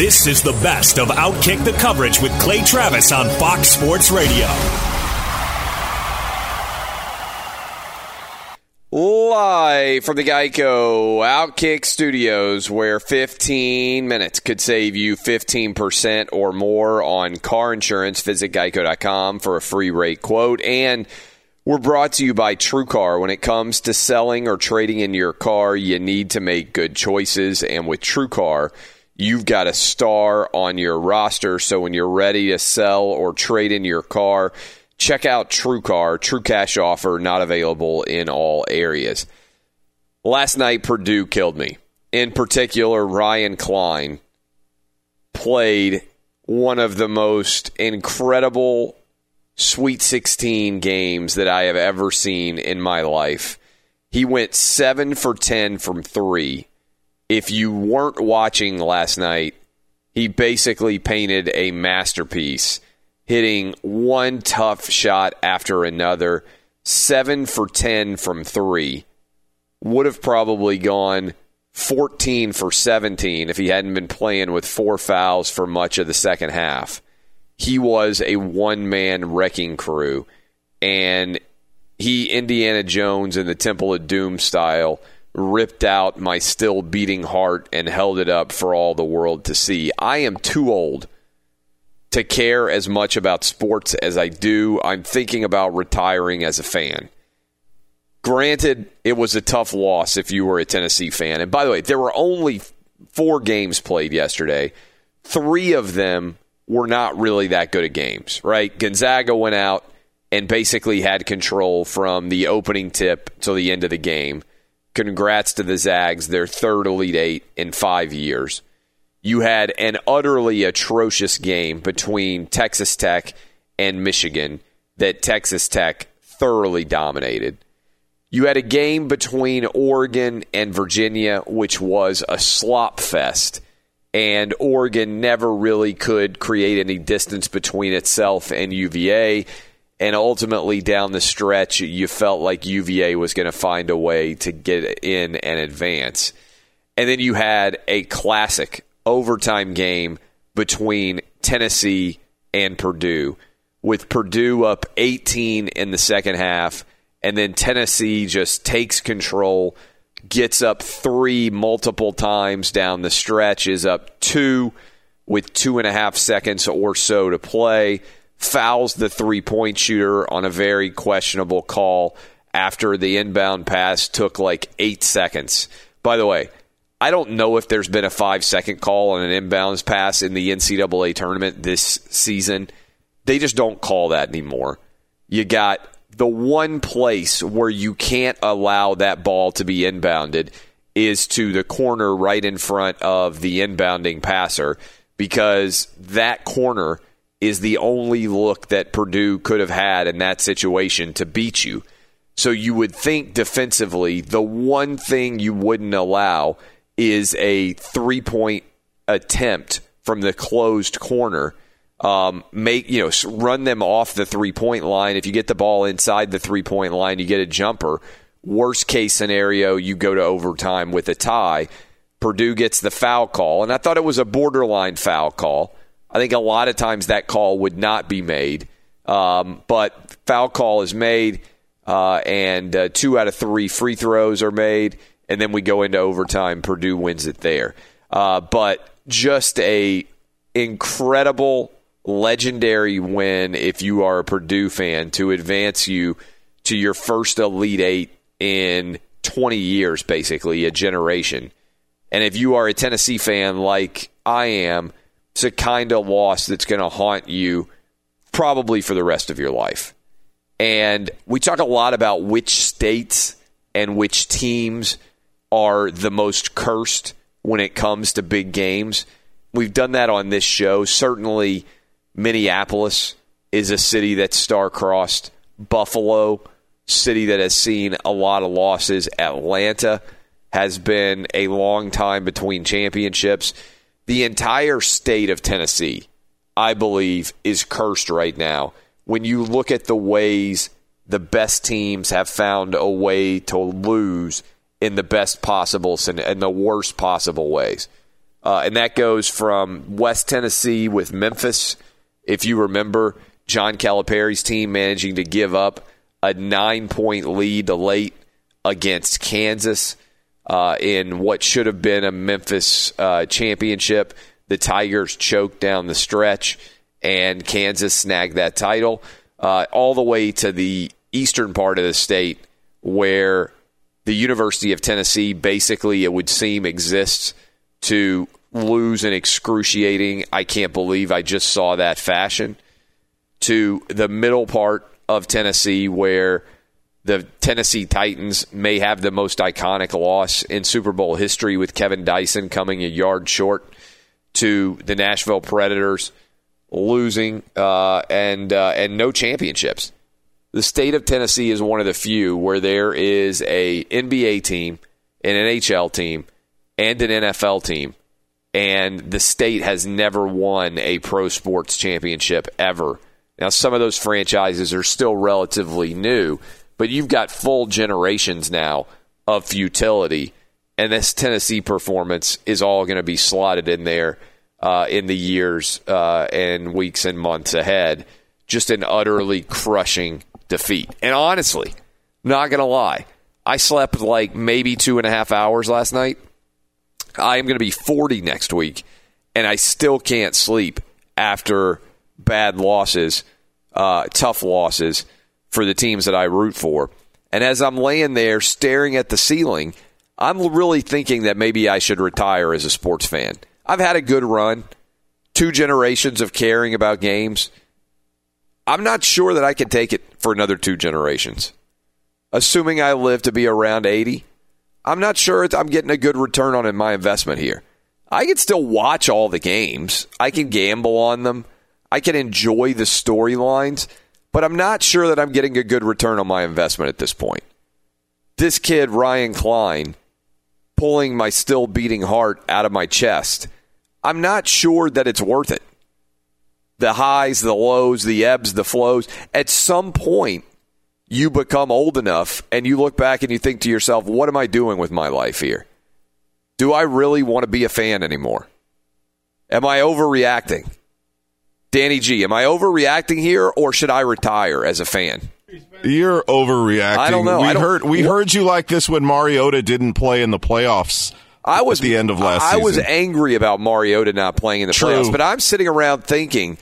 This is the best of Outkick the coverage with Clay Travis on Fox Sports Radio. Live from the Geico Outkick Studios, where 15 minutes could save you 15% or more on car insurance. Visit geico.com for a free rate quote. And we're brought to you by TrueCar. When it comes to selling or trading in your car, you need to make good choices. And with TrueCar, you've got a star on your roster. So when you're ready to sell or trade in your car, check out TrueCar. True cash offer not available in all areas. Last night, Purdue killed me. In particular, Ryan Cline played one of the most incredible Sweet 16 games that I have ever seen in my life. He went 7 for 10 from 3. If you weren't watching last night, he basically painted a masterpiece, hitting one tough shot after another. 7 for 10 from 3. Would have probably gone 14 for 17 if he hadn't been playing with four fouls for much of the second half he was a one man wrecking crew. And he, Indiana Jones in the Temple of Doom style, ripped out my still beating heart and held it up for all the world to see. I am too old to care as much about sports as I do. I'm thinking about retiring as a fan. Granted, it was a tough loss if you were a Tennessee fan. And by the way, there were only four games played yesterday. Three of them were not really that good at games, right? Gonzaga went out and basically had control from the opening tip to the end of the game. Congrats to the Zags, their third Elite Eight in five years. You had an utterly atrocious game between Texas Tech and Michigan that Texas Tech thoroughly dominated. You had a game between Oregon and Virginia, which was a slop fest and Oregon never really could create any distance between itself and UVA. And ultimately, down the stretch, you felt like UVA was going to find a way to get in and advance. And then you had a classic overtime game between Tennessee and Purdue, with Purdue up 18 in the second half, and then Tennessee just takes control gets up three multiple times down the stretch, is up two with two and a half seconds or so to play, fouls the three point shooter on a very questionable call after the inbound pass took like eight seconds. By the way, I don't know if there's been a five second call on an inbounds pass in the NCAA tournament this season. They just don't call that anymore. You got the one place where you can't allow that ball to be inbounded is to the corner right in front of the inbounding passer because that corner is the only look that Purdue could have had in that situation to beat you. So you would think defensively, the one thing you wouldn't allow is a three point attempt from the closed corner. Um, make you know run them off the three point line. If you get the ball inside the three point line, you get a jumper. Worst case scenario, you go to overtime with a tie. Purdue gets the foul call, and I thought it was a borderline foul call. I think a lot of times that call would not be made, um, but foul call is made, uh, and uh, two out of three free throws are made, and then we go into overtime. Purdue wins it there, uh, but just a incredible, legendary win if you are a Purdue fan to advance you to your first Elite Eight in 20 years, basically a generation. And if you are a Tennessee fan like I am, it's a kind of loss that's going to haunt you probably for the rest of your life. And we talk a lot about which states and which teams are the most cursed when it comes to big games. We've done that on this show. Certainly, Minneapolis is a city that's star-crossed. Buffalo, city that has seen a lot of losses. Atlanta has been a long time between championships. The entire state of Tennessee, I believe, is cursed right now. When you look at the ways the best teams have found a way to lose in the best possible and the worst possible ways. Uh, and that goes from West Tennessee with Memphis. If you remember, John Calipari's team managing to give up a nine point lead late against Kansas uh, in what should have been a Memphis uh, championship. The Tigers choked down the stretch, and Kansas snagged that title uh, all the way to the eastern part of the state where the University of Tennessee basically, it would seem, exists to lose an excruciating, I can't believe I just saw that fashion, to the middle part of Tennessee where the Tennessee Titans may have the most iconic loss in Super Bowl history with Kevin Dyson coming a yard short to the Nashville Predators losing uh, and uh, and no championships. The state of Tennessee is one of the few where there is a NBA team, an NHL team, and an NFL team, and the state has never won a pro sports championship ever. Now, some of those franchises are still relatively new, but you've got full generations now of futility, and this Tennessee performance is all going to be slotted in there uh, in the years uh, and weeks and months ahead. Just an utterly crushing defeat. And honestly, not going to lie, I slept like maybe two and a half hours last night. I am going to be 40 next week, and I still can't sleep after bad losses, uh, tough losses for the teams that I root for. And as I'm laying there staring at the ceiling, I'm really thinking that maybe I should retire as a sports fan. I've had a good run, two generations of caring about games. I'm not sure that I can take it for another two generations. Assuming I live to be around 80, I'm not sure I'm getting a good return on my investment here. I can still watch all the games. I can gamble on them. I can enjoy the storylines, but I'm not sure that I'm getting a good return on my investment at this point. This kid, Ryan Cline, pulling my still beating heart out of my chest, I'm not sure that it's worth it. The highs, the lows, the ebbs, the flows. At some point, you become old enough and you look back and you think to yourself, what am I doing with my life here? Do I really want to be a fan anymore? Am I overreacting? Danny G, am I overreacting here or should I retire as a fan? You're overreacting. I don't know. We I don't- heard we heard you like this when Mariota didn't play in the playoffs. I was at the end of last I season. was angry about Mariota not playing in the True. playoffs, but I'm sitting around thinking,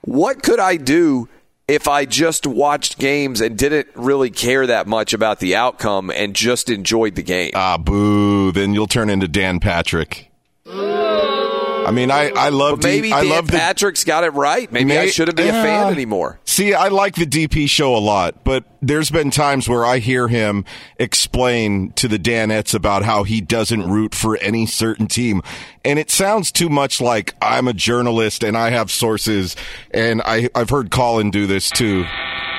what could I do if I just watched games and didn't really care that much about the outcome and just enjoyed the game? Ah, boo! Then you'll turn into Dan Patrick. I mean, I I love But maybe the, I love the Patrick's got it right. Maybe I shouldn't be a fan anymore. See, I like the DP show a lot, but there's been times where I hear him explain to the Danettes about how he doesn't root for any certain team. And it sounds too much like I'm a journalist and I have sources and I, I've heard Colin do this too.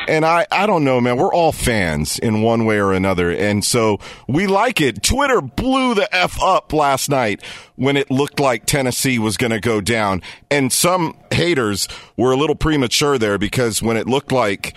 And I, I don't know, man. We're all fans in one way or another. And so we like it. Twitter blew the F up last night when it looked like Tennessee was going to go down. And some haters were a little premature there because when it looked like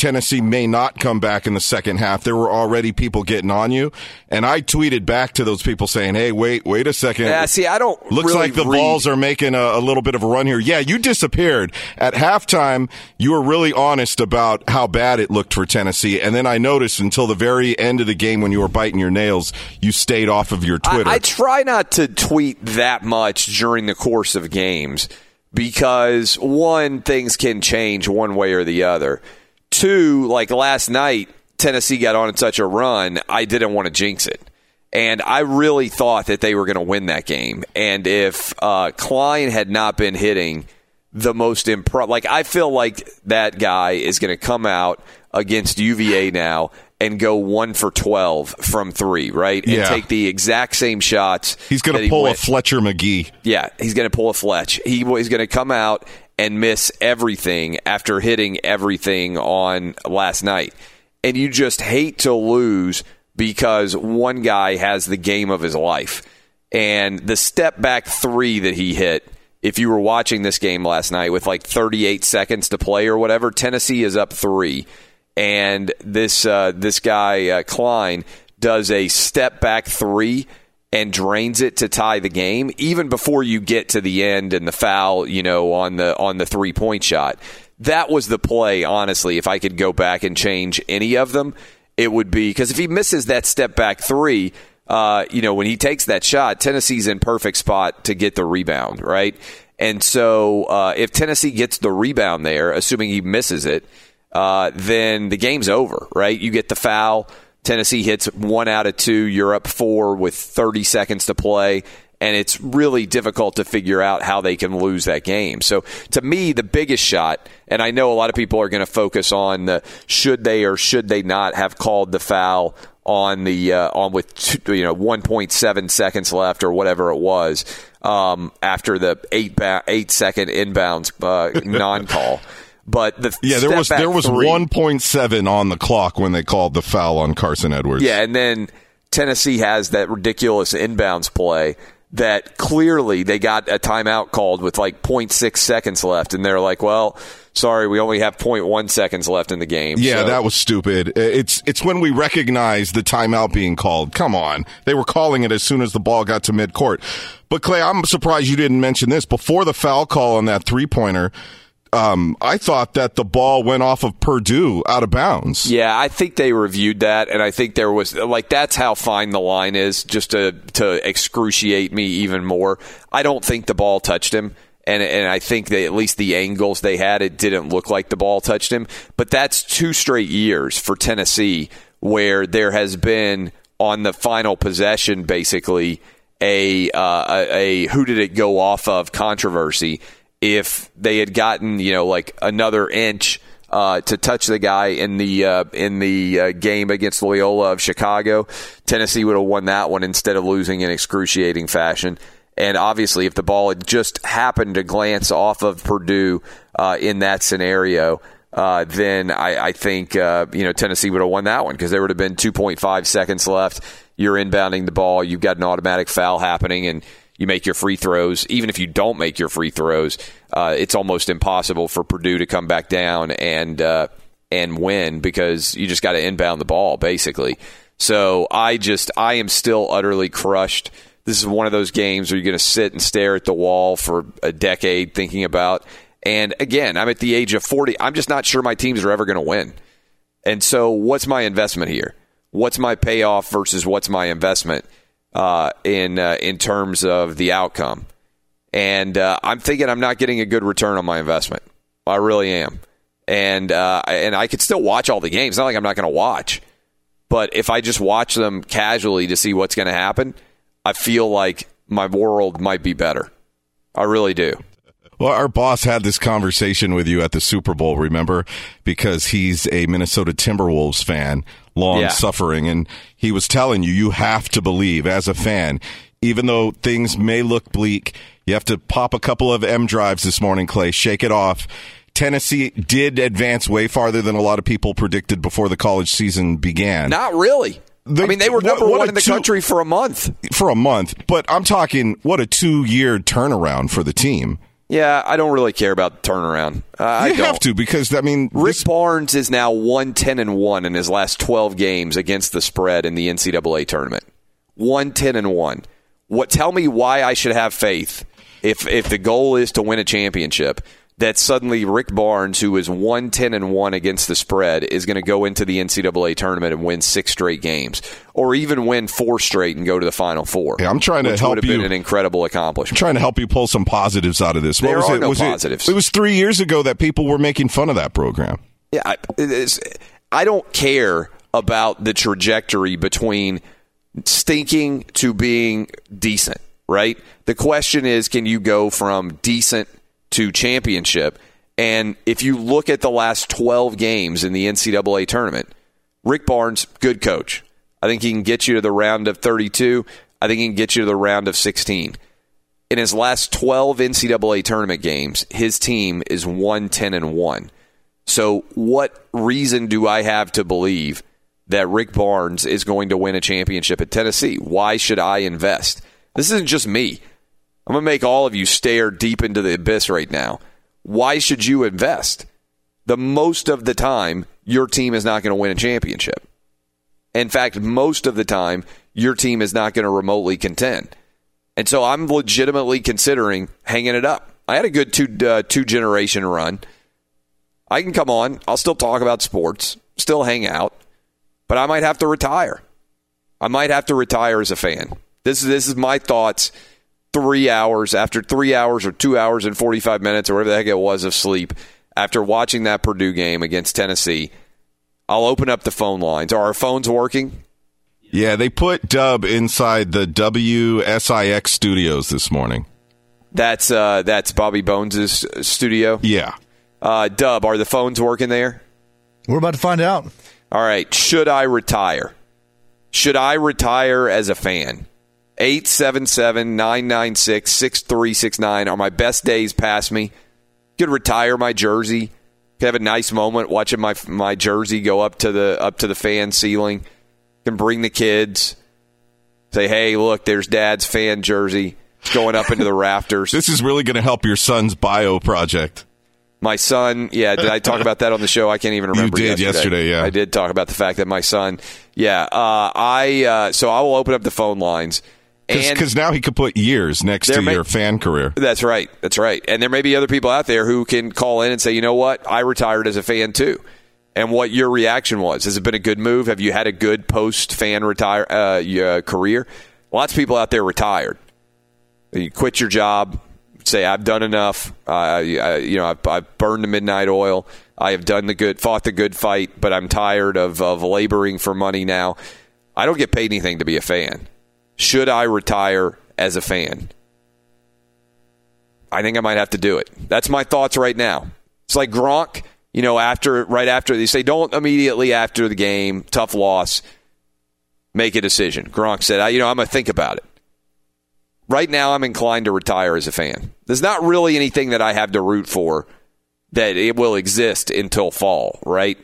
Tennessee may not come back in the second half. There were already people getting on you, and I tweeted back to those people saying, "Hey, wait, wait a second. Yeah, see, I don't. Looks really like the read- Vols are making a, a little bit of a run here. Yeah, you disappeared at halftime. You were really honest about how bad it looked for Tennessee, and then I noticed until the very end of the game when you were biting your nails, you stayed off of your Twitter. I, I try not to tweet that much during the course of games because one, things can change one way or the other. Two, like last night, Tennessee got on such a run, I didn't want to jinx it. And I really thought that they were going to win that game. And if uh, Cline had not been hitting the most impro, like I feel like that guy is going to come out against UVA now and go one for twelve from three, right? And Yeah. take the exact same shots. He's going to he pull a Fletcher Magee. yeah, he's going to pull a Fletch. He he's going to come out and miss everything after hitting everything on last night. And you just hate to lose because one guy has the game of his life. And the step back three that he hit, if you were watching this game last night with like 38 seconds to play or whatever, Tennessee is up three. And this uh, this guy uh, Cline does a step back three and drains it to tie the game even before you get to the end and the foul you know on the on the three point shot that was the play honestly if i could go back and change any of them it would be because if he misses that step back three uh, you know when he takes that shot tennessee's in perfect spot to get the rebound right and so uh, if tennessee gets the rebound there assuming he misses it uh, then the game's over, right? You get the foul. Tennessee hits one out of two. You're up four with 30 seconds to play. And it's really difficult to figure out how they can lose that game. So, to me, the biggest shot, and I know a lot of people are going to focus on the should they or should they not have called the foul on the uh, on with two, you know 1.7 seconds left or whatever it was um, after the eight ba- eight second inbounds uh, non call. But the Yeah, there was there was three- 1.7 on the clock when they called the foul on Carson Edwards. Yeah, and then Tennessee has that ridiculous inbounds play that clearly they got a timeout called with like 0.6 seconds left, and they're like, "Well, sorry, we only have 0.1 seconds left in the game." Yeah, So- that was stupid. It's it's when we recognize the timeout being called. Come on, they were calling it as soon as the ball got to midcourt. But Clay, I'm surprised you didn't mention this before the foul call on that three pointer. Um, I thought that the ball went off of Purdue out of bounds. Yeah, I think they reviewed that, and I think there was like that's how fine the line is, just to to excruciate me even more. I don't think the ball touched him, and and I think that at least the angles they had, it didn't look like the ball touched him. But that's two straight years for Tennessee where there has been on the final possession, basically a uh, a, a who did it go off of controversy. If they had gotten you know like another inch uh, to touch the guy in the uh, in the uh, game against Loyola of Chicago, Tennessee would have won that one instead of losing in excruciating fashion. And obviously, if the ball had just happened to glance off of Purdue uh, in that scenario, uh, then I, I think uh, you know Tennessee would have won that one because there would have been 2.5 seconds left. You're inbounding the ball, you've got an automatic foul happening, and you make your free throws. Even if you don't make your free throws, uh, it's almost impossible for Purdue to come back down and uh, and win because you just got to inbound the ball basically. So I just I am still utterly crushed. This is one of those games where you're going to sit and stare at the wall for a decade thinking about. And again, I'm at the age of 40. I'm just not sure my teams are ever going to win. And so, what's my investment here? What's my payoff versus what's my investment uh, in uh, in terms of the outcome? And uh, I'm thinking I'm not getting a good return on my investment. I really am. And uh, and I could still watch all the games. It's not like I'm not going to watch. But if I just watch them casually to see what's going to happen, I feel like my world might be better. I really do. Well, our boss had this conversation with you at the Super Bowl, remember? Because he's a Minnesota Timberwolves fan, long Yeah. suffering, and he was telling you, you have to believe as a fan, even though things may look bleak, you have to pop a couple of M drives this morning, Clay, shake it off. Tennessee did advance way farther than a lot of people predicted before the college season began. Not really. They- I mean, they were number what one in the two- country for a month. for a month, but I'm talking what a two year turnaround for the team. Yeah, I don't really care about the turnaround. Uh, I you don't. have to because I mean, Rick this- Barnes is now one ten and one in his last twelve games against the spread in the NCAA tournament. One ten and one. What? Tell me why I should have faith if if the goal is to win a championship. That suddenly Rick Barnes, who is one ten and one against the spread, is going to go into the NCAA tournament and win six straight games, or even win four straight and go to the Final Four. Yeah, I'm trying to help would have been you. an incredible accomplishment. trying to help you pull some positives out of this. What There was are it? no was positives. It, it was three years ago that people were making fun of that program. Yeah, I, is, I don't care about the trajectory between stinking to being decent, right? The question is can you go from decent to championship? And if you look at the last 12 games in the NCAA tournament, Rick Barnes, good coach. I think he can get you to the round of 32. I think he can get you to the round of 16 in his last 12 NCAA tournament games, his team is 110 and 1. So, what reason do I have to believe that Rick Barnes is going to win a championship at Tennessee? Why should I invest? This isn't just me. I'm going to make all of you stare deep into the abyss right now. Why should you invest? The most of the time, your team is not going to win a championship. In fact, most of the time, your team is not going to remotely contend. And so I'm legitimately considering hanging it up. I had a good two uh, two generation run. I can come on. I'll still talk about sports, still hang out, but I might have to retire. I might have to retire as a fan. This is this is my thoughts. Three hours after three hours or two hours and forty five minutes or whatever the heck it was of sleep after watching that Purdue game against Tennessee. I'll open up the phone lines. Are our phones working? Yeah, they put Dub inside the WSIX studios this morning. That's uh, that's Bobby Bones' studio. Yeah. Uh, Dub, are the phones working there? We're about to find out. All right. Should I retire? Should I retire as a fan? 877 996 6369. Are my best days past me? Could retire my jersey. Could have a nice moment watching my my jersey go up to the up to the fan ceiling. Can bring the kids. Say, hey, look, there's dad's fan jersey. It's going up into the rafters. This is really going to help your son's bio project. My son, yeah, did I talk about that on the show? I can't even remember. did yesterday, yeah. I did talk about the fact that my son, yeah, uh, I, uh, so I will open up the phone lines. Because now he could put years next to may- your fan career. that's right. That's right. And there may be other people out there who can call in and say, you know what? I retired as a fan too. And what your reaction was. Has it been a good move? Have you had a good post fan retire uh, uh, career? Lots of people out there retired. You quit your job, say, I've done enough. Uh, I, I- you know, I've, I've burned the midnight oil. I have done the good, fought the good fight, but I'm tired of, of laboring for money now. I don't get paid anything to be a fan. Should I retire as a fan? I think I might have to do it. That's my thoughts right now. It's like Gronk, you know, after right after they say don't immediately after the game, tough loss, make a decision. Gronk said, I, you know, I'm gonna think about it. Right now, I'm inclined to retire as a fan. There's not really anything that I have to root for that it will exist until fall, right?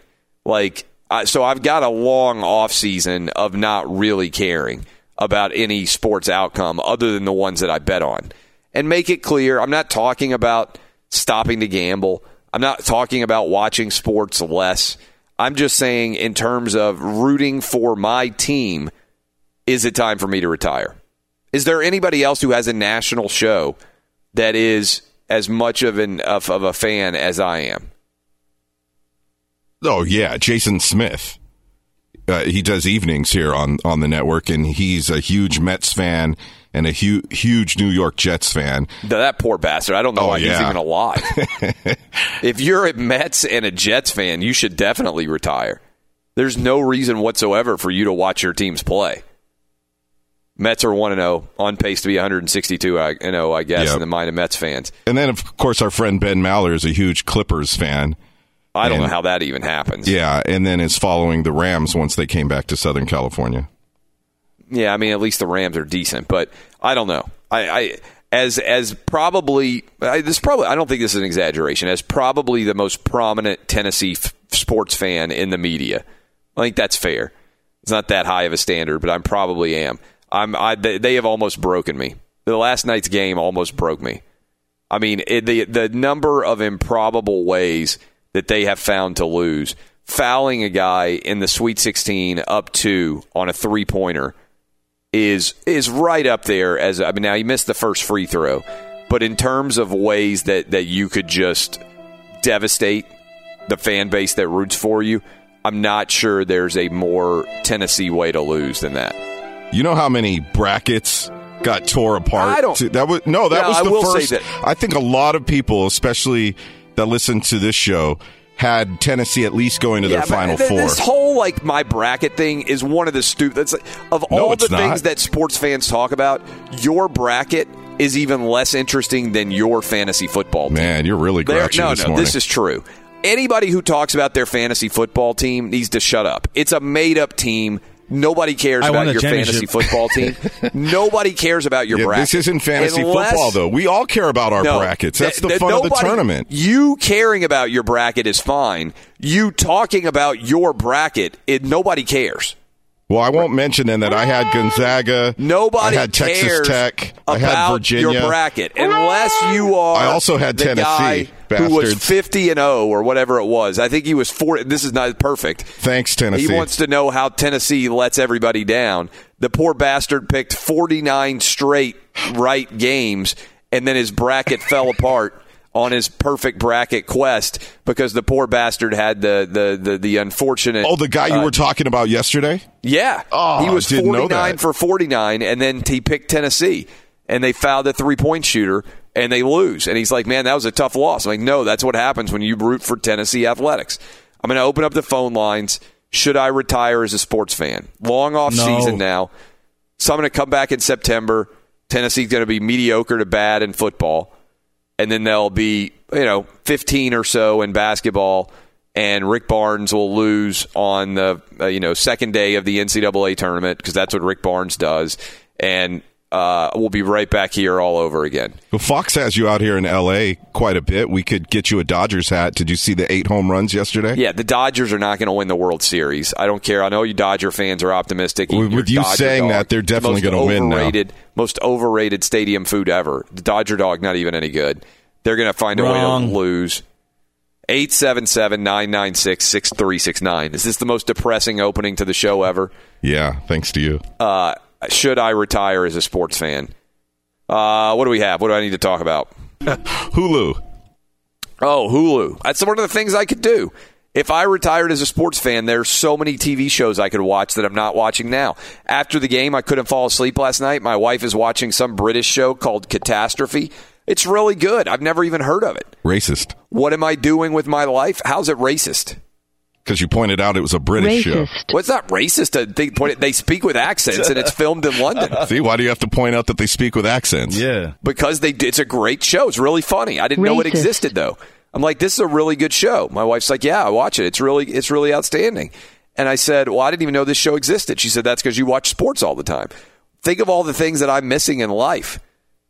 Like, I, so I've got a long off season of not really caring about any sports outcome other than the ones that I bet on. And make it clear, I'm not talking about stopping to gamble. I'm not talking about watching sports less. I'm just saying, in terms of rooting for my team, is it time for me to retire? Is there anybody else who has a national show that is as much of an of, of a fan as I am? Oh yeah, Jason Smith. Uh, he does evenings here on on the network, and he's a huge Mets fan and a hu- huge New York Jets fan. That poor bastard. I don't know Oh, why he's even alive. if you're a Mets and a Jets fan, you should definitely retire. There's no reason whatsoever for you to watch your teams play. Mets are one and zero, on pace to be 162 and zero, I guess, Yep. in the mind of Mets fans. And then, of course, our friend Ben Maller is a huge Clippers fan. I don't And- know how that even happens. Yeah, and then is following the Rams once they came back to Southern California. Yeah, I mean, at least the Rams are decent, but I don't know. I, I as as probably I, this probably I don't think this is an exaggeration. As probably the most prominent Tennessee f- sports fan in the media, I think that's fair. It's not that high of a standard, but I probably am. I'm. I, they, they have almost broken me. The last night's game almost broke me. I mean, it, the the number of improbable ways that they have found to lose, fouling a guy in the Sweet 16 up two on a three pointer is is right up there as I mean now he missed the first free throw, but in terms of ways that that you could just devastate the fan base that roots for you, I'm not sure there's a more Tennessee way to lose than that. You know how many brackets got tore apart? I don't- to- that was no, that Yeah, was I the first. that- I think a lot of people, especially that listen to this show, had Tennessee at least going to their but final th- four. This whole like my bracket thing is one of the stupid. That's of No, all the things that sports fans talk about. Your bracket is even less interesting than your fantasy football team. Man, you're really grouchy no, this no, morning. this is true. Anybody who talks about their fantasy football team needs to shut up. It's a made up team. Nobody cares I about your fantasy football team. Nobody cares about your Yeah, bracket. this isn't fantasy Unless- football, though. We all care about our no, brackets. That's th- the th- fun of the tournament. You caring about your bracket is fine. You talking about your bracket, it, nobody cares. Well, I won't mention then that I had Gonzaga. Nobody I had Texas cares Tech. I about had Virginia. your bracket unless you are. I also had the Tennessee, guy who was fifty and zero or whatever it was. I think he was four. This is not perfect. Thanks, Tennessee. He wants to know how Tennessee lets everybody down. The poor bastard picked 49 straight right games, and then his bracket fell apart on his perfect bracket quest because the poor bastard had the the the, the unfortunate. oh, the guy you uh, were talking about yesterday? yeah, Oh, he was didn't know 49 that. for 49, and then he picked Tennessee, and they fouled the three point shooter, and they lose. And he's like, "Man, that was a tough loss." I'm like, "No, that's what happens when you root for Tennessee athletics." I'm going to open up the phone lines. Should I retire as a sports fan? Long off No. season now, so I'm going to come back in September. Tennessee's going to be mediocre to bad in football, and then they'll be you know 15 or so in basketball. And Rick Barnes will lose on the uh, you know second day of the NCAA tournament because that's what Rick Barnes does, and uh, we'll be right back here all over again. Well, Fox has you out here in L.A. quite a bit. We could get you a Dodgers hat. Did you see the eight home runs yesterday? Yeah, the Dodgers are not going to win the World Series. I don't care. I know you Dodger fans are optimistic. With- You're with you Dodger saying dog. that, they're It's the definitely gonna win now. Most overrated stadium food ever. The Dodger dog not even any good. They're going to find a way to lose. 877-996-6369. Is this the most depressing opening to the show ever? Yeah, thanks to you. Uh, should I retire as a sports fan? Uh, what do we have? What do I need to talk about? Hulu. Oh, Hulu. That's one of the things I could do. If I retired as a sports fan, there's so many TV shows I could watch that I'm not watching now. After the game, I couldn't fall asleep last night. My wife is watching some British show called Catastrophe. It's really good. I've never even heard of it. Racist. What am I doing with my life? How's it racist? Because you pointed out it was a British show. What's not racist? Uh, to think- point- They speak with accents and it's filmed in London. See, why do you have to point out that they speak with accents? Yeah. because they it's a great show. It's really funny. I didn't know it existed though. I'm like, this is a really good show. My wife's like, yeah, I watch it. It's really it's really outstanding. And I said, well, I didn't even know this show existed. She said, that's because you watch sports all the time. Think of all the things that I'm missing in life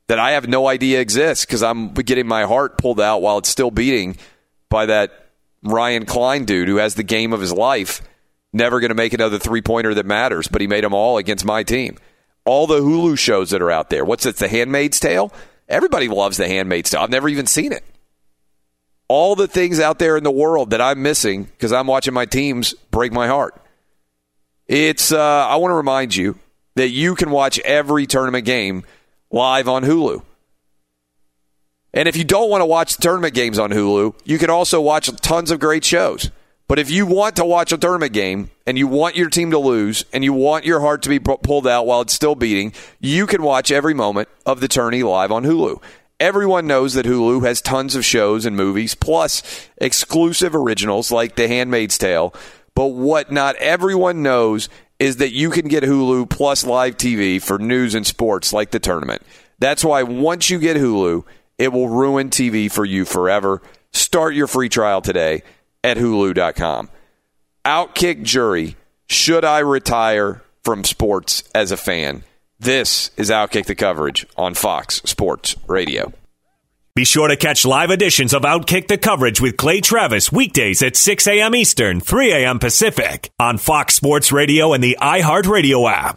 that I have no idea exist because I'm getting my heart pulled out while it's still beating by that Ryan Cline dude who has the game of his life. Never going to make another three pointer that matters, but he made them all against my team. All the Hulu shows that are out there. What's it? The Handmaid's Tale. Everybody loves The Handmaid's Tale. I've never even seen it. All the things out there in the world that I'm missing because I'm watching my teams break my heart. It's. Uh, I want to remind you that you can watch every tournament game live on Hulu. And if you don't want to watch tournament games on Hulu, you can also watch tons of great shows. But if you want to watch a tournament game and you want your team to lose and you want your heart to be pulled out while it's still beating, you can watch every moment of the tourney live on Hulu. Everyone knows that Hulu has tons of shows and movies, plus exclusive originals like The Handmaid's Tale. But what not everyone knows is that you can get Hulu plus live TV for news and sports like the tournament. That's why once you get Hulu, it will ruin TV for you forever. Start your free trial today at hulu.com. Outkick jury, should I retire from sports as a fan? This is Outkick the coverage on Fox Sports Radio. Be sure to catch live editions of Outkick the coverage with Clay Travis weekdays at 6 a.m. Eastern, 3 a.m. Pacific on Fox Sports Radio and the iHeartRadio app.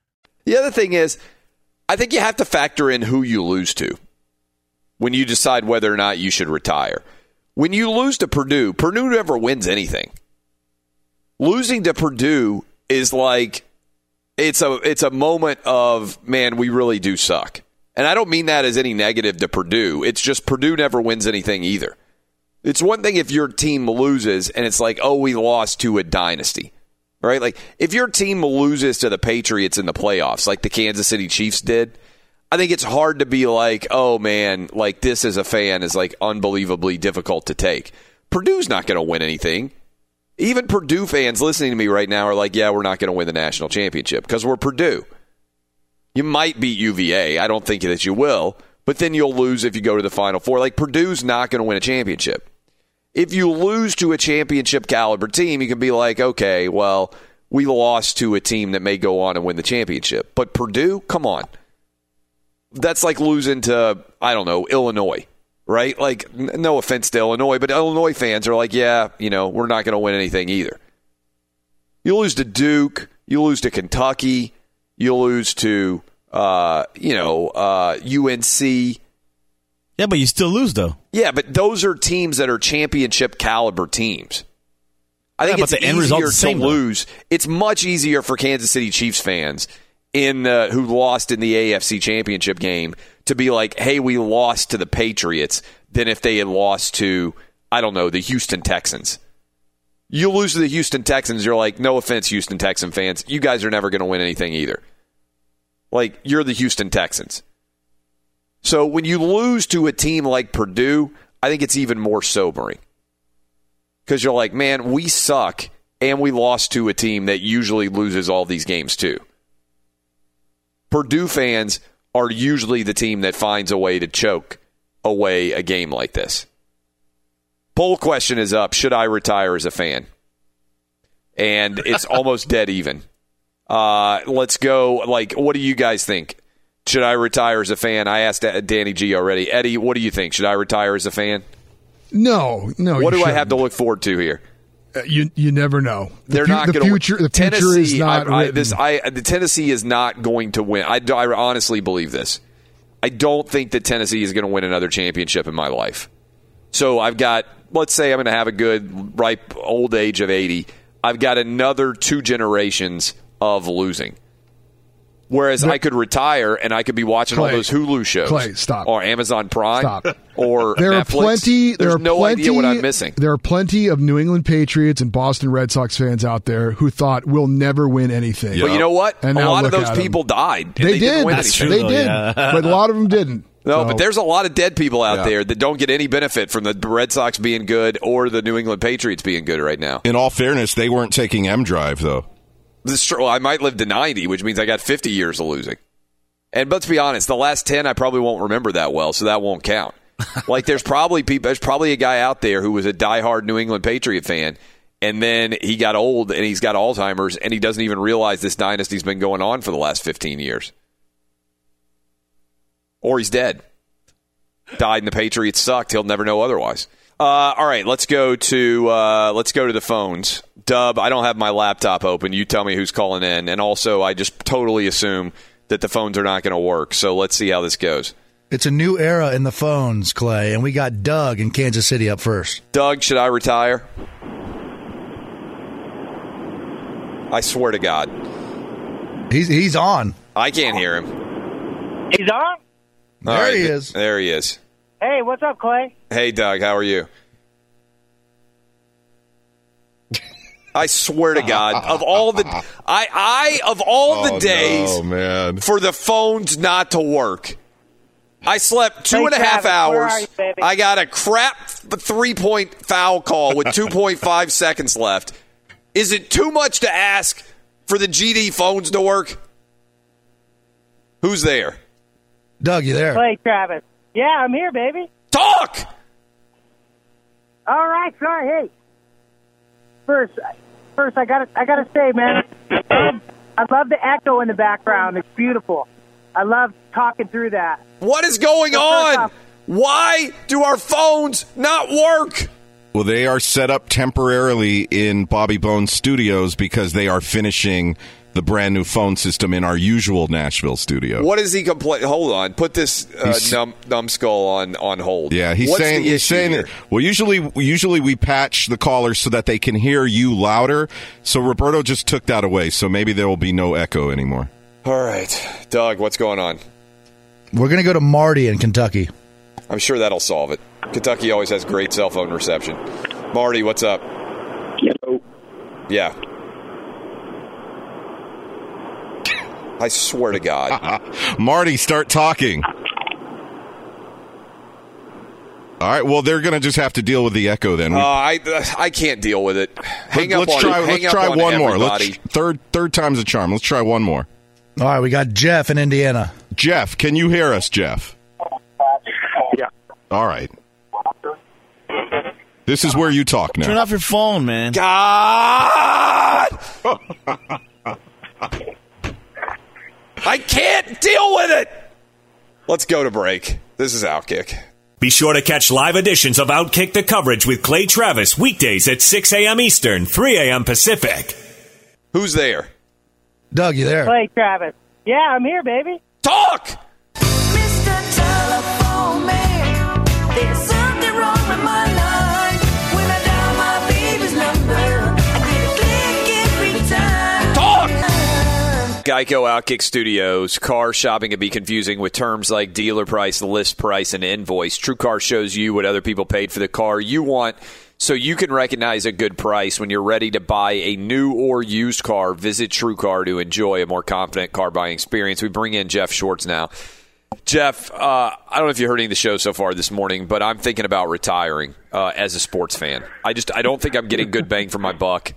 The other thing is, I think you have to factor in who you lose to when you decide whether or not you should retire. When you lose to Purdue, Purdue never wins anything. Losing to Purdue is like it's a it's a moment of man, we really do suck. And I don't mean that as any negative to Purdue. It's just Purdue never wins anything either. It's one thing if your team loses and it's like, oh, we lost to a dynasty, right? Like if your team loses to the Patriots in the playoffs, like the Kansas City Chiefs did, I think it's hard to be like, oh man, like this as a fan is like unbelievably difficult to take. Purdue's not going to win anything. Even Purdue fans listening to me right now are like, yeah, we're not going to win the national championship because we're Purdue. You might beat UVA. I don't think that you will, but then you'll lose if you go to the Final Four. Like Purdue's not going to win a championship. If you lose to a championship caliber team, you can be like, okay, well, we lost to a team that may go on and win the championship. But Purdue, come on. That's like losing to, I don't know, Illinois, right? Like, n- no offense to Illinois, but Illinois fans are like, yeah, you know, we're not going to win anything either. You lose to Duke, you lose to Kentucky, you lose to, uh, you know, uh, UNC. Yeah, but you still lose though. Yeah, but those are teams that are championship caliber teams. I think Yeah, it's the end easier the same, to though. lose. It's much easier for Kansas City Chiefs fans in uh, who lost in the AFC Championship game to be like, "Hey, we lost to the Patriots," than if they had lost to I don't know the Houston Texans. You lose to the Houston Texans, you're like, "No offense, Houston Texan fans, you guys are never going to win anything either." Like you're the Houston Texans. So when you lose to a team like Purdue, I think it's even more sobering. Because you're like, man, we suck, and we lost to a team that usually loses all these games too. Purdue fans are usually the team that finds a way to choke away a game like this. Poll question is up. Should I retire as a fan? And it's almost dead even. Uh, let's go. Like, what do you guys think? Should I retire as a fan? I asked Danny G already. Eddie, what do you think? Should I retire as a fan? No, no. what do I have to look forward to here? Uh, You you never know. The They're fu- not the to future. The future Tennessee, is not I, I, this, I, the Tennessee is not going to win. I, I honestly believe this. I don't think that Tennessee is going to win another championship in my life. So I've got, let's say I'm going to have a good, ripe old age of 80. I've got another two generations of losing. Whereas I could retire and I could be watching all those Hulu shows, Clay, stop. or Amazon Prime, Stop. or there are plenty. There's there are no plenty, idea what I'm missing. There are plenty of New England Patriots and Boston Red Sox fans out there who thought we'll never win anything. But you know what? And a lot of those at 'em. people died. and They, didn't win That's anything. true, They though, did. yeah. but a lot of them didn't. No, So- but there's a lot of dead people out Yeah. there that don't get any benefit from the Red Sox being good or the New England Patriots being good right now. In all fairness, they weren't taking M Drive though. This true. Well, I might live to 90, which means I got 50 years of losing. And let's be honest, the last 10 I probably won't remember that well, so that won't count. like there's probably people, there's probably a guy out there who was a diehard New England Patriot fan, and then he got old and he's got Alzheimer's, and he doesn't even realize this dynasty's been going on for the last 15 years. Or he's dead. Died and the Patriots sucked. He'll never know otherwise. Uh, all right, let's go to uh, let's go to the phones. Dub, I don't have my laptop open. You tell me who's calling in, and also I just totally assume that the phones are not going to work. So let's see how this goes. It's a new era in the phones, Clay, and we got Doug in Kansas City up first. Doug, should I retire? I swear to God, He's he's on. I can't hear him. He's on. All There right, he is. There he is. Hey, what's up, Clay? Hey, Doug, how are you? I swear to God, of all the I I of all the oh, days Oh man. for the phones not to work. I slept two Hey, and a half Travis, where hours. you. I got a crap three point foul call with 2.5 seconds left. Is it too much to ask for the GD phones to work? Who's there? Doug, you there? Clay Travis. Yeah, I'm here, baby. Talk! All right, sorry. Hey, first, first, I gotta, I gotta say, man, I love the echo in the background. It's beautiful. I love talking through that. What is going Well, first on? off- Why do our phones not work? Well, they are set up temporarily in Bobby Bones Studios because they are finishing the brand new phone system in our usual Nashville studio. What is he complain? Hold on, put this uh, He's- num- numbskull on on hold. Yeah, he's What's saying he's saying here? that. Well, usually usually we patch the callers so that they can hear you louder. So Roberto just took that away. So maybe there will be no echo anymore. All right, Doug, what's going on? We're going to go to Marty in Kentucky. I'm sure that'll solve it. Kentucky always has great cell phone reception. Marty, what's up? Yeah. I swear to God. Marty, start talking. All right. Well, they're going to just have to deal with the echo then. Uh, I I can't deal with it. Hang up let's on try. hang let's up try on one more. Let's third third time's a charm. Let's try one more. All right, we got Jeff in Indiana. Jeff, can you hear us, Jeff? Yeah. All right. This is where you talk now. Turn off your phone, man. God! I can't deal with it. Let's go to break. This is Outkick. Be sure to catch live editions of Outkick the coverage with Clay Travis weekdays at 6 a.m. Eastern, 3 a.m. Pacific. Who's there? Doug, you there? Clay Travis. Yeah, I'm here, baby. Talk. Mr. Telephone Man, there's something wrong with my life. Geico Outkick Studios. Car shopping can be confusing with terms like dealer price, list price, and invoice. True Car shows you what other people paid for the car you want so you can recognize a good price when you're ready to buy a new or used car. Visit True Car to enjoy a more confident car buying experience. We bring in Jeff Schwartz now. Jeff, uh, I don't know if you're hearing the show so far this morning, but I'm thinking about retiring uh, as a sports fan. I just I don't think I'm getting good bang for my buck.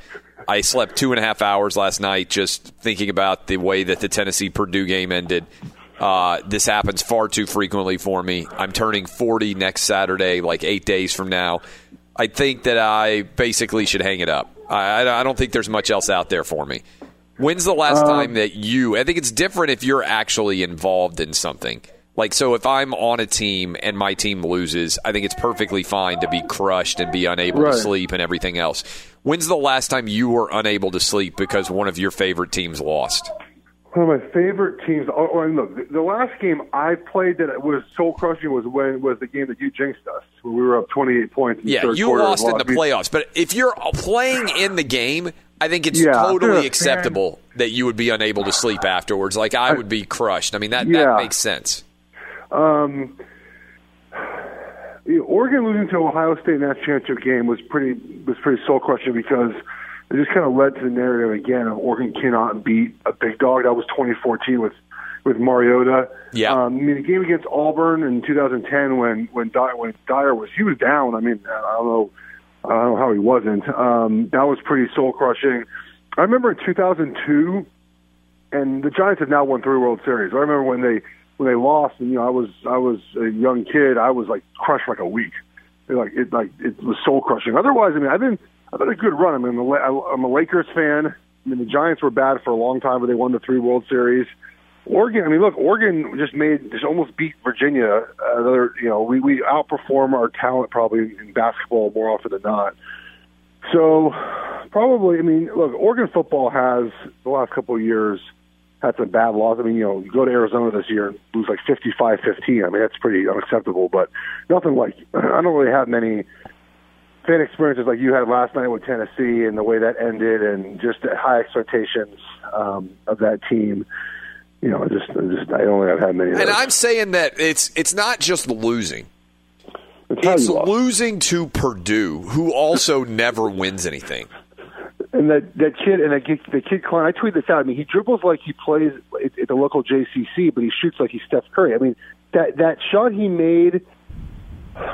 I slept two and a half hours last night just thinking about the way that the Tennessee Purdue game ended. Uh, this happens far too frequently for me. I'm turning 40 next Saturday, like eight days from now. I think that I basically should hang it up. I, I don't think there's much else out there for me. When's the last Um, time that you? I think it's different if you're actually involved in something. Like, so if I'm on a team and my team loses, I think it's perfectly fine to be crushed and be unable Right. to sleep and everything else. When's the last time you were unable to sleep because one of your favorite teams lost? One of my favorite teams. Oh, oh, look, the- the last game I played that was soul crushing was when was the game that you jinxed us when we were up twenty eight points. In the Yeah, you lost in the playoffs, but if you're playing in the game, I think it's Yeah, totally yeah. acceptable that you would be unable to sleep afterwards. Like I would be crushed. I mean, that, Yeah. that makes sense. Um, you know, Oregon losing to Ohio State in that championship game was pretty was pretty soul crushing because it just kind of led to the narrative again of Oregon cannot beat a big dog. That was 2014 with with Mariota. Yeah. Um, I mean, the game against Auburn in 2010 when when Dyer, when Dyer was he was down. I mean, I don't know. I don't know how he wasn't. Um, that was pretty soul crushing. I remember in 2002, and the Giants have now won three World Series. I remember when they when they lost, and you know, I was I was a young kid. I was like crushed like a week. Like it like it was soul crushing. Otherwise, I mean, I've been I've been a good run. I mean, I'm a, I'm a Lakers fan. I mean, the Giants were bad for a long time, but they won the three World Series. Oregon, I mean, look, Oregon just made just almost beat Virginia. Another, you know, we we outperform our talent probably in basketball more often than not. So, probably, I mean, look, Oregon football has the last couple of years had some bad laws. I mean, you know, you go to Arizona this year and lose like 55-15. I mean, that's pretty unacceptable. But nothing like I don't really have many fan experiences like you had last night with Tennessee and the way that ended, and just the high expectations um, of that team. You know, just, just I don't think I've had many. And. I'm saying that it's it's not just losing. It's It's losing to Purdue, who also never wins anything. And that that kid and that the kid Cline, I tweeted this out. I mean, he dribbles like he plays at, at the local JCC, but he shoots like he's Steph Curry. I mean, that that shot he made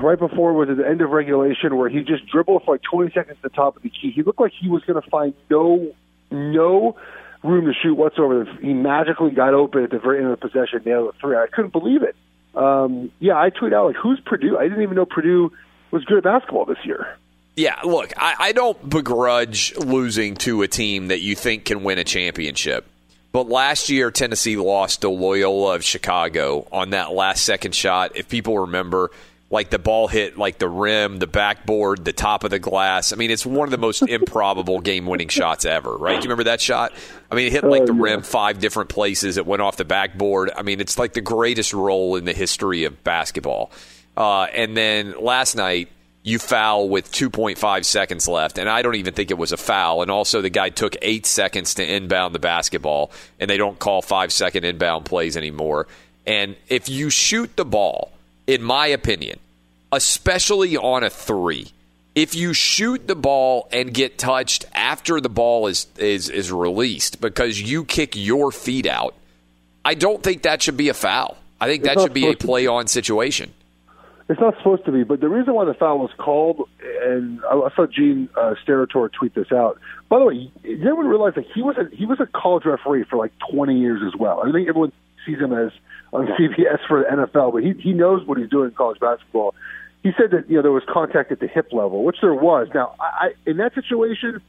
right before was at the end of regulation, where he just dribbled for like 20 seconds at the top of the key. He looked like he was going to find no no room to shoot whatsoever. He magically got open at the very end of the possession, nailed a three. I couldn't believe it. Um, yeah, I tweeted out like, "Who's Purdue?" I didn't even know Purdue was good at basketball this year. Yeah, look, I, I don't begrudge losing to a team that you think can win a championship. But last year, Tennessee lost to Loyola of Chicago on that last second shot. If people remember, like the ball hit like the rim, the backboard, the top of the glass. I mean, it's one of the most improbable game-winning shots ever, right? Do you remember that shot? I mean, it hit like the rim five different places. It went off the backboard. I mean, it's like the greatest roll in the history of basketball. Uh, and then last night, you foul with 2.5 seconds left, and I don't even think it was a foul. And also, the guy took eight seconds to inbound the basketball, and they don't call five second inbound plays anymore. And if you shoot the ball, in my opinion, especially on a three, if you shoot the ball and get touched after the ball is is is released because you kick your feet out, I don't think that should be a foul. I think that should be a play on situation. It's not supposed to be, but the reason why the foul was called, and I, I saw Gene uh, Steratore tweet this out. By the way, did everyone realize that he was a, he was a college referee for like 20 years as well? I think everyone sees him as on CBS for the NFL, but he he knows what he's doing in college basketball. He said that you know there was contact at the hip level, which there was. Now, I, I in that situation,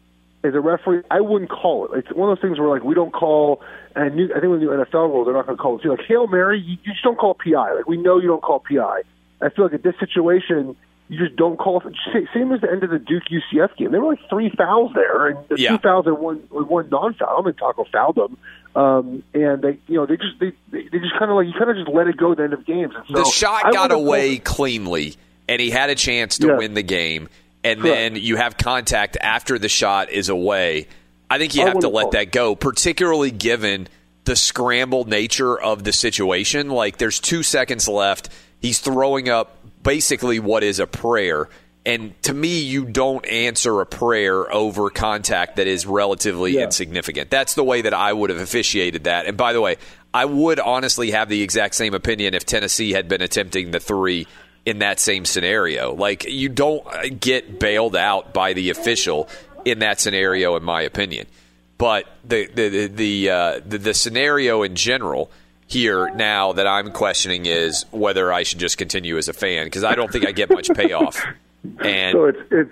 as a referee, I wouldn't call it. It's one of those things where like we don't call, and new, I think with the NFL rules, they're not going to call it. too. Like hail mary, you, you just don't call PI. Like we know you don't call PI. I feel like at this situation, you just don't call. it. Same as the end of the Duke UCF game. There were like three fouls there, and the Yeah. two fouls and one one non foul. I don't Tacko fouled them. Um, and they, you know, they just they they, just kind of like you kind of just let it go at the end of games. And so the shot I got away cleanly, and he had a chance to Yeah. win the game. And Correct. then you have contact after the shot is away. I think you have to let that go, particularly given the scrambled nature of the situation. Like there's two seconds left. He's throwing up basically what is a prayer. And to me, you don't answer a prayer over contact that is relatively Yeah. insignificant. That's the way that I would have officiated that. And by the way, I would honestly have the exact same opinion if Tennessee had been attempting the three in that same scenario. Like, you don't get bailed out by the official in that scenario, in my opinion. But the the the the, uh, the, the scenario in general here now that I'm questioning is whether I should just continue as a fan because I don't think I get much payoff. And So it's it's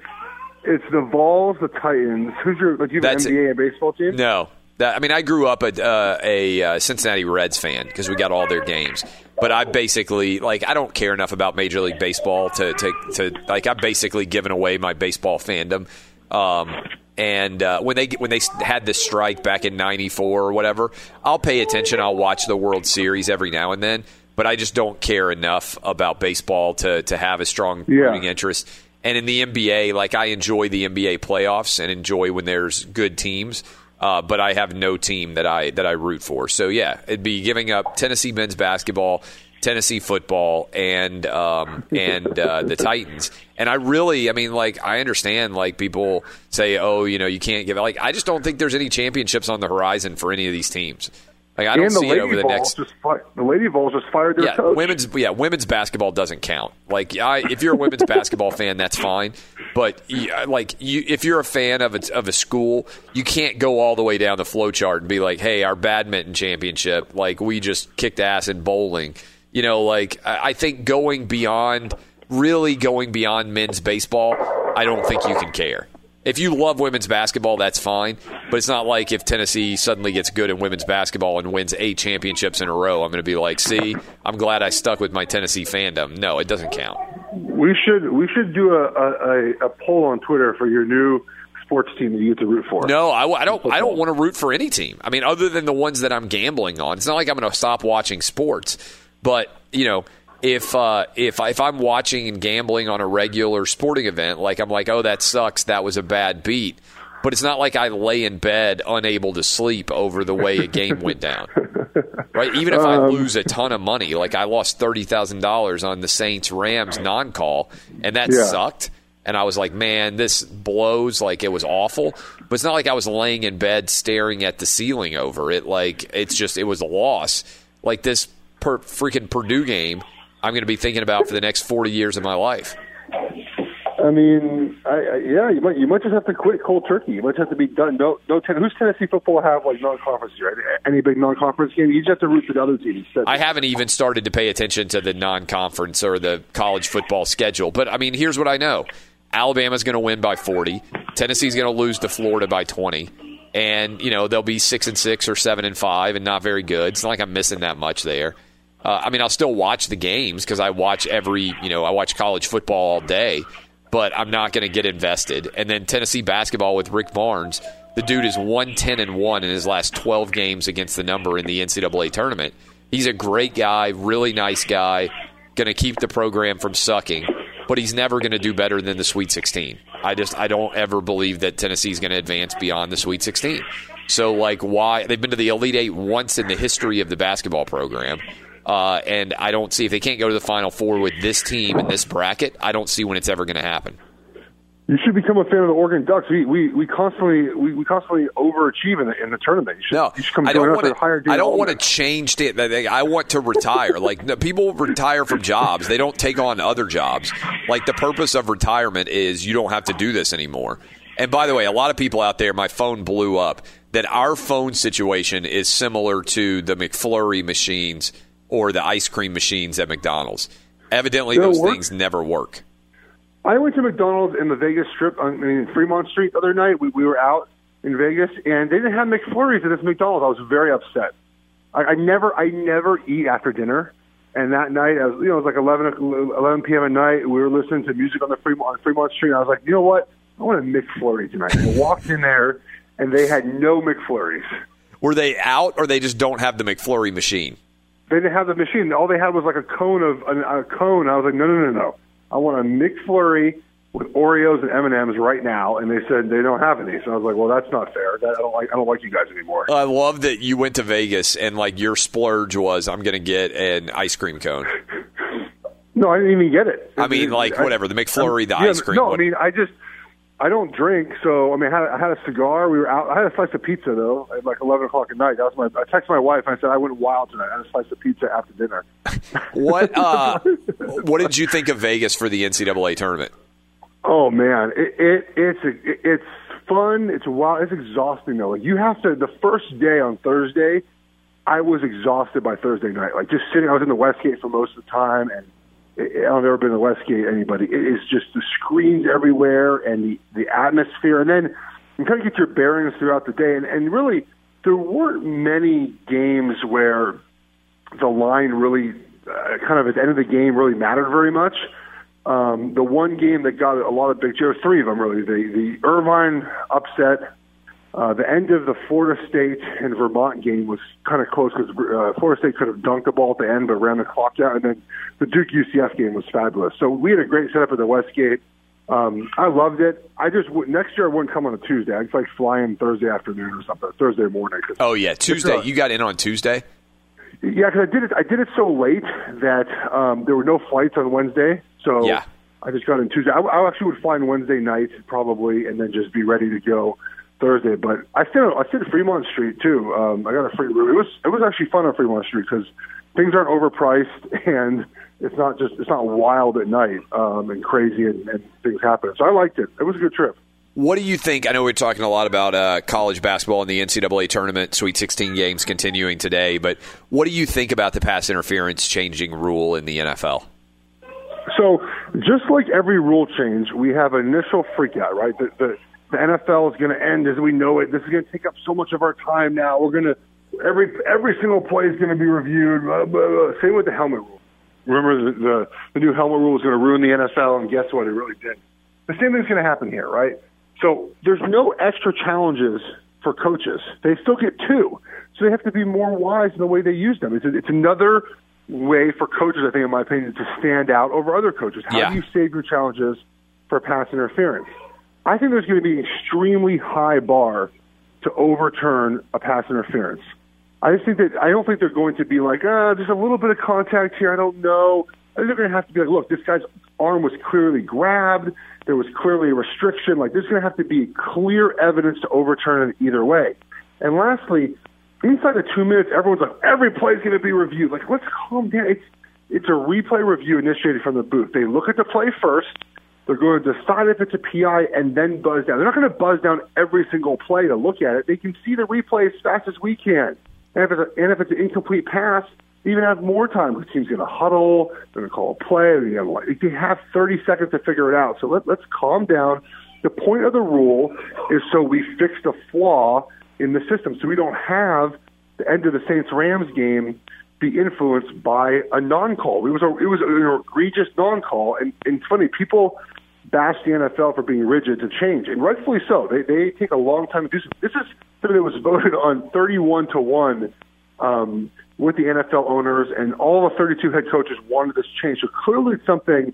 it's the Vols, the Titans. Who's your like? You have an it. NBA and baseball team? No, that, I mean I grew up a, uh, a uh, Cincinnati Reds fan because we got all their games. But I basically like I don't care enough about Major League Baseball to to, to like I've basically given away my baseball fandom. Um, and uh, when they when they had this strike back in '94 or whatever, I'll pay attention. I'll watch the World Series every now and then, but I just don't care enough about baseball to to have a strong Yeah. rooting interest. And in the NBA, like I enjoy the NBA playoffs and enjoy when there's good teams. Uh, but I have no team that I that I root for. So yeah, it'd be giving up Tennessee men's basketball, Tennessee football, and um, and uh, the Titans. And I really, I mean, like I understand, like people say, oh, you know, you can't give. Like I just don't think there's any championships on the horizon for any of these teams. Like I don't see it over the next just fi- the Lady Vols just fired their yeah, coach. women's yeah, women's basketball doesn't count. Like, I, if you're a women's basketball fan, that's fine. But yeah, like, you, if you're a fan of a, of a school, you can't go all the way down the flow chart and be like, "Hey, our badminton championship, like, we just kicked ass in bowling." You know, like, I, think going beyond, really going beyond men's baseball, I don't think you can care. If you love women's basketball, that's fine. But it's not like if Tennessee suddenly gets good in women's basketball and wins eight championships in a row, I'm going to be like, see, I'm glad I stuck with my Tennessee fandom. No, it doesn't count. We should we should do a, a, a, a poll on Twitter for your new sports team that you get to root for. No, I, I don't. I don't want to root for any team. I mean, other than the ones that I'm gambling on. It's not like I'm going to stop watching sports. But you know, if uh, if if I'm watching and gambling on a regular sporting event, like I'm like, oh, that sucks. That was a bad beat. But it's not like I lay in bed unable to sleep over the way a game went down. Right? Even if I Um, lose a ton of money, like I lost thirty thousand dollars on the Saints Rams non call, and that Yeah. sucked. And I was like, man, this blows. Like it was awful. But it's not like I was laying in bed staring at the ceiling over it. Like it's just it was a loss. Like this per freaking Purdue game, I'm going to be thinking about for the next forty years of my life. I mean, I, I, yeah, you might you might just have to quit cold turkey. You might have to be done. No, no. Ten, who's Tennessee football have like non-conference? Right? Any big non-conference game? You just have to root for the other team. instead. I haven't even started to pay attention to the non-conference or the college football schedule. But I mean, here's what I know: Alabama's going to win by 40. Tennessee's going to lose to Florida by 20. And you know they'll be six and six or seven and five, and not very good. It's not like I'm missing that much there. Uh, I mean, I'll still watch the games because I watch every, you know, I watch college football all day, but I'm not going to get invested. And then Tennessee basketball with Rick Barnes, the dude is 110 and 1 in his last 12 games against the number in the NCAA tournament. He's a great guy, really nice guy, going to keep the program from sucking, but he's never going to do better than the Sweet 16. I just I don't ever believe that Tennessee's going to advance beyond the Sweet 16. So like why they've been to the Elite 8 once in the history of the basketball program. Uh, and I don't see if they can't go to the Final Four with this team in this bracket. I don't see when it's ever going to happen. You should become a fan of the Oregon Ducks. We we, we constantly we, we constantly overachieve in the, in the tournament. You should, No, you should come I don't want to. I don't want to change it. I want to retire. like no, people retire from jobs, they don't take on other jobs. Like the purpose of retirement is you don't have to do this anymore. And by the way, a lot of people out there, my phone blew up. That our phone situation is similar to the McFlurry machines or the ice cream machines at McDonald's. Evidently, They don't those work? things never work. I went to McDonald's in the Vegas Strip, I mean Fremont Street, the other night. We, we were out in Vegas, and they didn't have McFlurries at this McDonald's. I was very upset. I, I never, I never eat after dinner. And that night, I was, you know, it was like 11, o- 11 p.m. at night. We were listening to music on the Fremont, on Fremont Street. And I was like, you know what? I want a McFlurry tonight. I walked in there, and they had no McFlurries. Were they out, or they just don't have the McFlurry machine? They didn't have the machine. All they had was like a cone of a, a cone. I was like, no, no, no, no. I want a McFlurry with Oreos and M and M's right now. And they said they don't have any. So I was like, well, that's not fair. That, I don't like. I don't like you guys anymore. I love that you went to Vegas and like your splurge was I'm going to get an ice cream cone. No, I didn't even get it. I mean, like whatever the McFlurry, the Yeah, ice cream. No, I mean, I just I don't drink, so I mean, I had, I had a cigar. We were out. I had a slice of pizza though at like eleven o'clock at night. That was my. I texted my wife and I said I went wild tonight. I had a slice of pizza after dinner. what uh, what did you think of Vegas for the NCAA tournament? Oh man, it, it it's it, it's fun. It's wild. It's exhausting though. Like you have to. The first day on Thursday, I was exhausted by Thursday night. Like just sitting. I was in the Westgate for most of the time, and I've never been to Westgate. Anybody? It is just the screens everywhere and the the atmosphere, and then you kind of get your bearings throughout the day. And, and really, there weren't many games where the line really, uh, kind of at the end of the game, really mattered very much. Um, the one game that got a lot of big, there were three of them really. The the Irvine upset, uh, the end of the Florida State and Vermont game was kind of close because uh, Florida State could have dunked the ball at the end but ran the clock down, and then the Duke UCF game was fabulous. So we had a great setup at the Westgate. Um, I loved it. I just w- next year I wouldn't come on a Tuesday. I'd like fly in Thursday afternoon or something, Thursday morning. Oh yeah, Tuesday. uh, You got in on Tuesday. yeah, because I did it. I did it so late that um, there were no flights on Wednesday. So Yeah. I just got in Tuesday. I, I actually would fly in Wednesday night probably, and then just be ready to go Thursday. But I stayed. I stayed at Fremont Street too. Um, I got a free room. It was it was actually fun on Fremont Street because things aren't overpriced and it's not just it's not wild at night um, and crazy and, and things happen. So I liked it. It was a good trip. What do you think? I know we're talking a lot about uh, college basketball and the NCAA tournament, Sweet 16 games continuing today, but what do you think about the pass interference changing rule in the NFL? So, just like every rule change, we have initial freak out, right? The, the, the NFL is going to end as we know it. This is going to take up so much of our time now. We're going to every every single play is going to be reviewed. Blah, blah, blah. Same with the helmet rule. Remember, the, the the new helmet rule is going to ruin the NFL, and guess what? It really did. The same thing's going to happen here, right? So there's no extra challenges for coaches. They still get two, so they have to be more wise in the way they use them. It's a, it's another way for coaches, I think, in my opinion, to stand out over other coaches. How Yeah. do you save your challenges for pass interference? I think there's going to be an extremely high bar to overturn a pass interference. I just think that I don't think they're going to be like, ah, there's a little bit of contact here. I don't know. I think they're going to have to be like, look, this guy's arm was clearly grabbed. There was clearly a restriction. Like, there's going to have to be clear evidence to overturn it either way. And lastly, inside the two minutes, everyone's like, every play's going to be reviewed. Like, let's calm down. It's it's a replay review initiated from the booth. They look at the play first. They're going to decide if it's a PI and then buzz down. They're not going to buzz down every single play to look at it. They can see the replay as fast as we can. And if it's, a, and if it's an incomplete pass, they even have more time. The team's going to huddle. They're going to call a play. They have 30 seconds to figure it out. So let, let's calm down. The point of the rule is so we fix the flaw in the system, so we don't have the end of the Saints Rams game be influenced by a non-call. It was a it was an egregious non-call, and, and it's funny people bash the NFL for being rigid to change, and rightfully so. They they take a long time to do so. This is something that was voted on 31 to one um, with the NFL owners, and all the 32 head coaches wanted this change. So clearly, it's something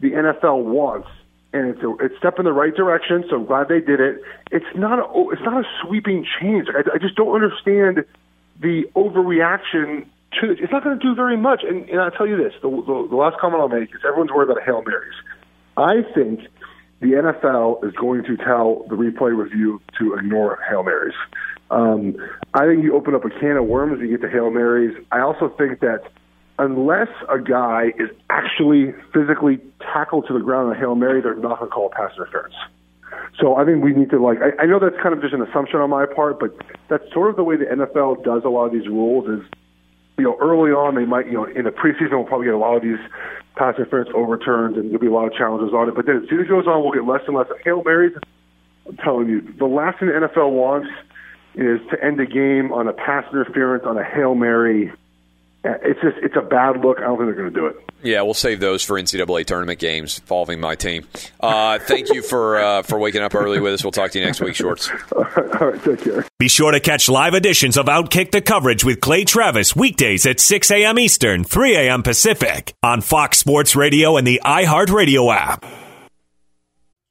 the NFL wants, and it's a, it's a step in the right direction. So I'm glad they did it. It's not a it's not a sweeping change. I, I just don't understand the overreaction to it. It's not going to do very much. And, and I'll tell you this: the, the, the last comment I'll make is everyone's worried about hail marys. I think the NFL is going to tell the replay review to ignore hail marys. Um, I think you open up a can of worms you get to hail marys. I also think that unless a guy is actually physically tackled to the ground on a hail mary, they're not going to call pass interference. So I think we need to like. I, I know that's kind of just an assumption on my part, but that's sort of the way the NFL does a lot of these rules. Is you know early on they might you know in the preseason we'll probably get a lot of these pass interference overturned and there'll be a lot of challenges on it. But then as soon as it goes on, we'll get less and less hail marys. I'm telling you, the last thing the NFL wants is to end a game on a pass interference on a hail mary. It's just it's a bad look. I don't think they're going to do it. Yeah, we'll save those for NCAA tournament games involving my team. Uh, thank you for uh, for waking up early with us. We'll talk to you next week, Shorts. All right, take care. Be sure to catch live editions of Outkick the coverage with Clay Travis weekdays at 6 a.m. Eastern, 3 a.m. Pacific on Fox Sports Radio and the iHeartRadio app.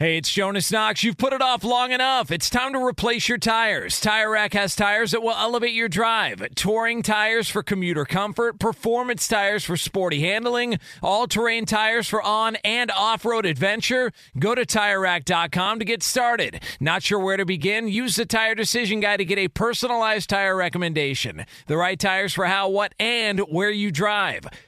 Hey, it's Jonas Knox. You've put it off long enough. It's time to replace your tires. Tire Rack has tires that will elevate your drive. Touring tires for commuter comfort, performance tires for sporty handling, all-terrain tires for on and off-road adventure. Go to TireRack.com to get started. Not sure where to begin? Use the Tire Decision Guide to get a personalized tire recommendation. The right tires for how, what, and where you drive.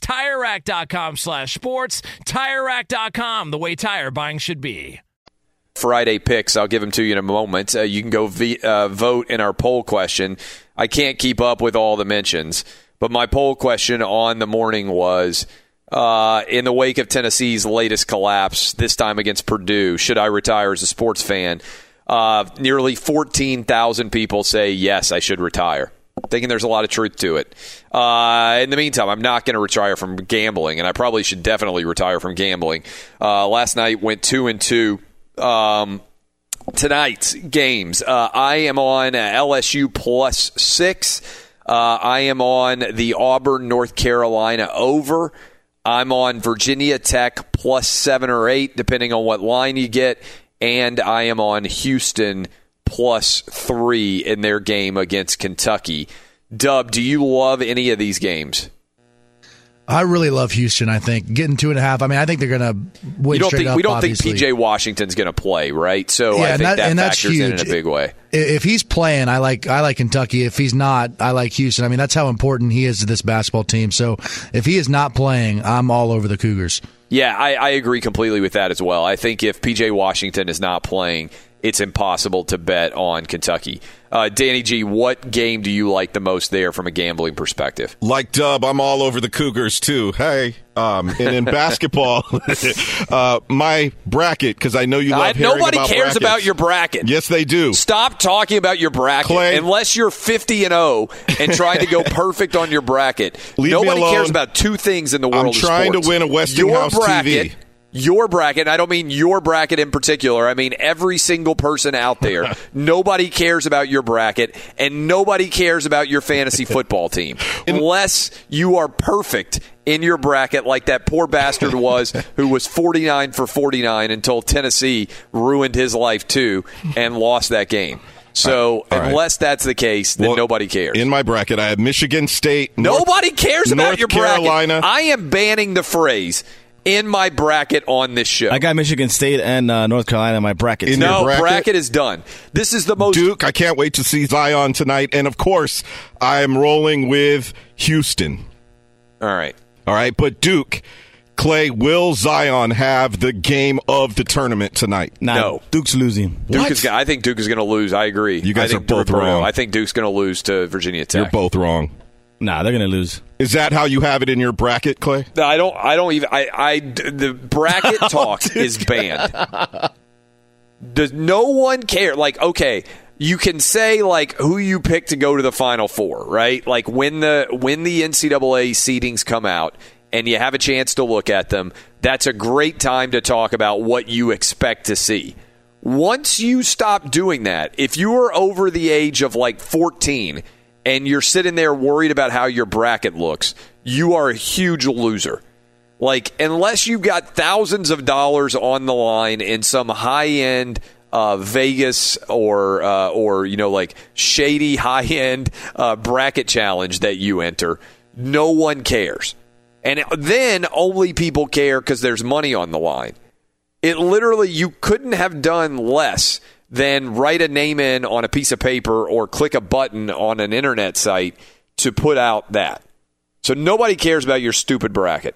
TireRack.com slash sports. TireRack.com, the way tire buying should be. Friday picks. I'll give them to you in a moment. Uh, you can go v- uh, vote in our poll question. I can't keep up with all the mentions, but my poll question on the morning was uh, in the wake of Tennessee's latest collapse, this time against Purdue, should I retire as a sports fan? Uh, nearly 14,000 people say, yes, I should retire. Thinking there's a lot of truth to it. Uh, in the meantime, I'm not going to retire from gambling, and I probably should definitely retire from gambling. Uh, last night went two and two. Um, tonight's games. Uh, I am on LSU plus six. Uh, I am on the Auburn, North Carolina over. I'm on Virginia Tech plus seven or eight, depending on what line you get. And I am on Houston plus three in their game against Kentucky. Dub, do you love any of these games? I really love Houston. I think getting two and a half. I mean, I think they're going to win You don't think up. we don't obviously. think PJ Washington's going to play, right? So Yeah, I and think that- that, factors in in a huge. big way. If he's playing, I like I like Kentucky. If he's not, I like Houston. I mean, that's how important he is to this basketball team. So if he is not playing, I'm all over the Cougars. Yeah, I, I agree completely with that as well. I think if PJ Washington is not playing, it's impossible to bet on Kentucky. Uh, Danny G, what game do you like the most there from a gambling perspective? Like Dub, I'm all over the Cougars too. Hey, um, and in basketball, uh, my bracket because I know you love I- nobody about cares brackets. about your bracket. Yes, they do. Stop talking about your bracket Clay. unless you're 50 and 0 and trying to go perfect on your bracket. Leave me Nobody cares about two things in the world I'm trying to win a Westinghouse your bracket, TV. Your bracket, and I don't mean your bracket in particular. I mean every single person out there. nobody cares about your bracket, and nobody cares about your fantasy football team unless you are perfect in your bracket, like that poor bastard was, who was 49 for 49 until Tennessee ruined his life too and lost that game. So right. unless that's the case, then Well, nobody cares. In my bracket, I have Michigan State. North- Nobody cares about North your Carolina. bracket. I am banning the phrase in my bracket on this show. I got Michigan State and uh, North Carolina in my bracket. In too. no, your bracket? bracket? is done. This is the most. Duke. I can't wait to see Zion tonight, and of course, I am rolling with Houston. All right. All right, but Duke, Clay, will Zion have the game of the tournament tonight? Nah, No. Duke's losing. Duke What? is. I think Duke is going to lose. I agree. You guys are both Roberto, wrong. I think Duke's going to lose to Virginia Tech. You're both wrong. Nah, they're gonna lose. Is that how you have it in your bracket, Clay? I don't. I don't even. I. I the bracket talk is banned. Does no one care? Like, okay, you can say like who you pick to go to the Final Four, right? Like when the when the NCAA seedings come out and you have a chance to look at them, that's a great time to talk about what you expect to see. Once you stop doing that, if you are over the age of like 14 and you're sitting there worried about how your bracket looks, you are a huge loser. Like, unless you've got thousands of dollars on the line in some high end uh, Vegas or uh, or you know like shady high end uh, bracket challenge that you enter, no one cares, and then only people care because there's money on the line. It literally you couldn't have done less than write a name in on a piece of paper or click a button on an internet site to put out that. So nobody cares about your stupid bracket.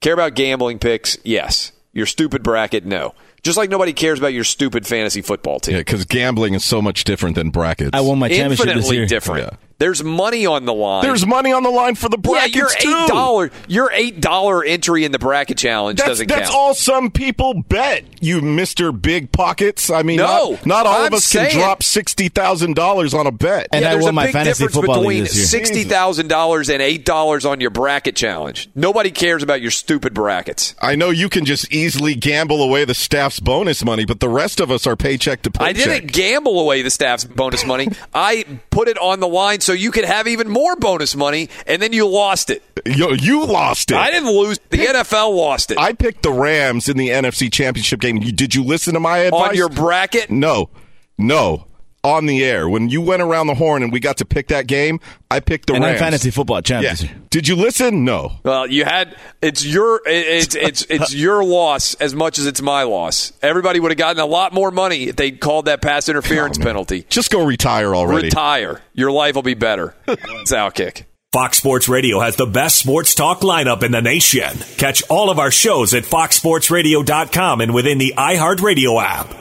Care about gambling picks? Yes. Your stupid bracket? No. Just like nobody cares about your stupid fantasy football team. Yeah, because gambling is so much different than brackets. I won my championship this Infinitely year. different. There's money on the line. There's money on the line for the brackets yeah, your too. eight dollar, your eight dollar entry in the bracket challenge That's, doesn't that's count. all some people bet. You, Mister Big Pockets. I mean, No, not, not all I'm of us saying- can drop sixty thousand dollars on a bet. And yeah, there's a my big difference between sixty thousand dollars and eight dollars on your bracket challenge. Nobody cares about your stupid brackets. I know you can just easily gamble away the staff's bonus money, but the rest of us are paycheck to paycheck. I didn't gamble away the staff's bonus money. I put it on the line so you could have even more bonus money, and then you lost it. You, you lost it. I didn't lose. The NFL lost it. I picked the Rams in the NFC Championship game. Did you listen to my advice? On your bracket? No, no. On the air. When you went around the horn and we got to pick that game, I picked the And I'm Rams. fantasy football champ Yeah. Did you listen? No. Well, you had it's your it's it's it's your loss as much as it's my loss. Everybody would have gotten a lot more money if they called that pass interference oh, penalty. Just go retire already. Retire. Your life will be better. It's outkick. Fox Sports Radio has the best sports talk lineup in the nation. Catch all of our shows at foxsportsradio.com and within the iHeartRadio app.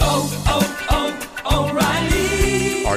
Oh, oh,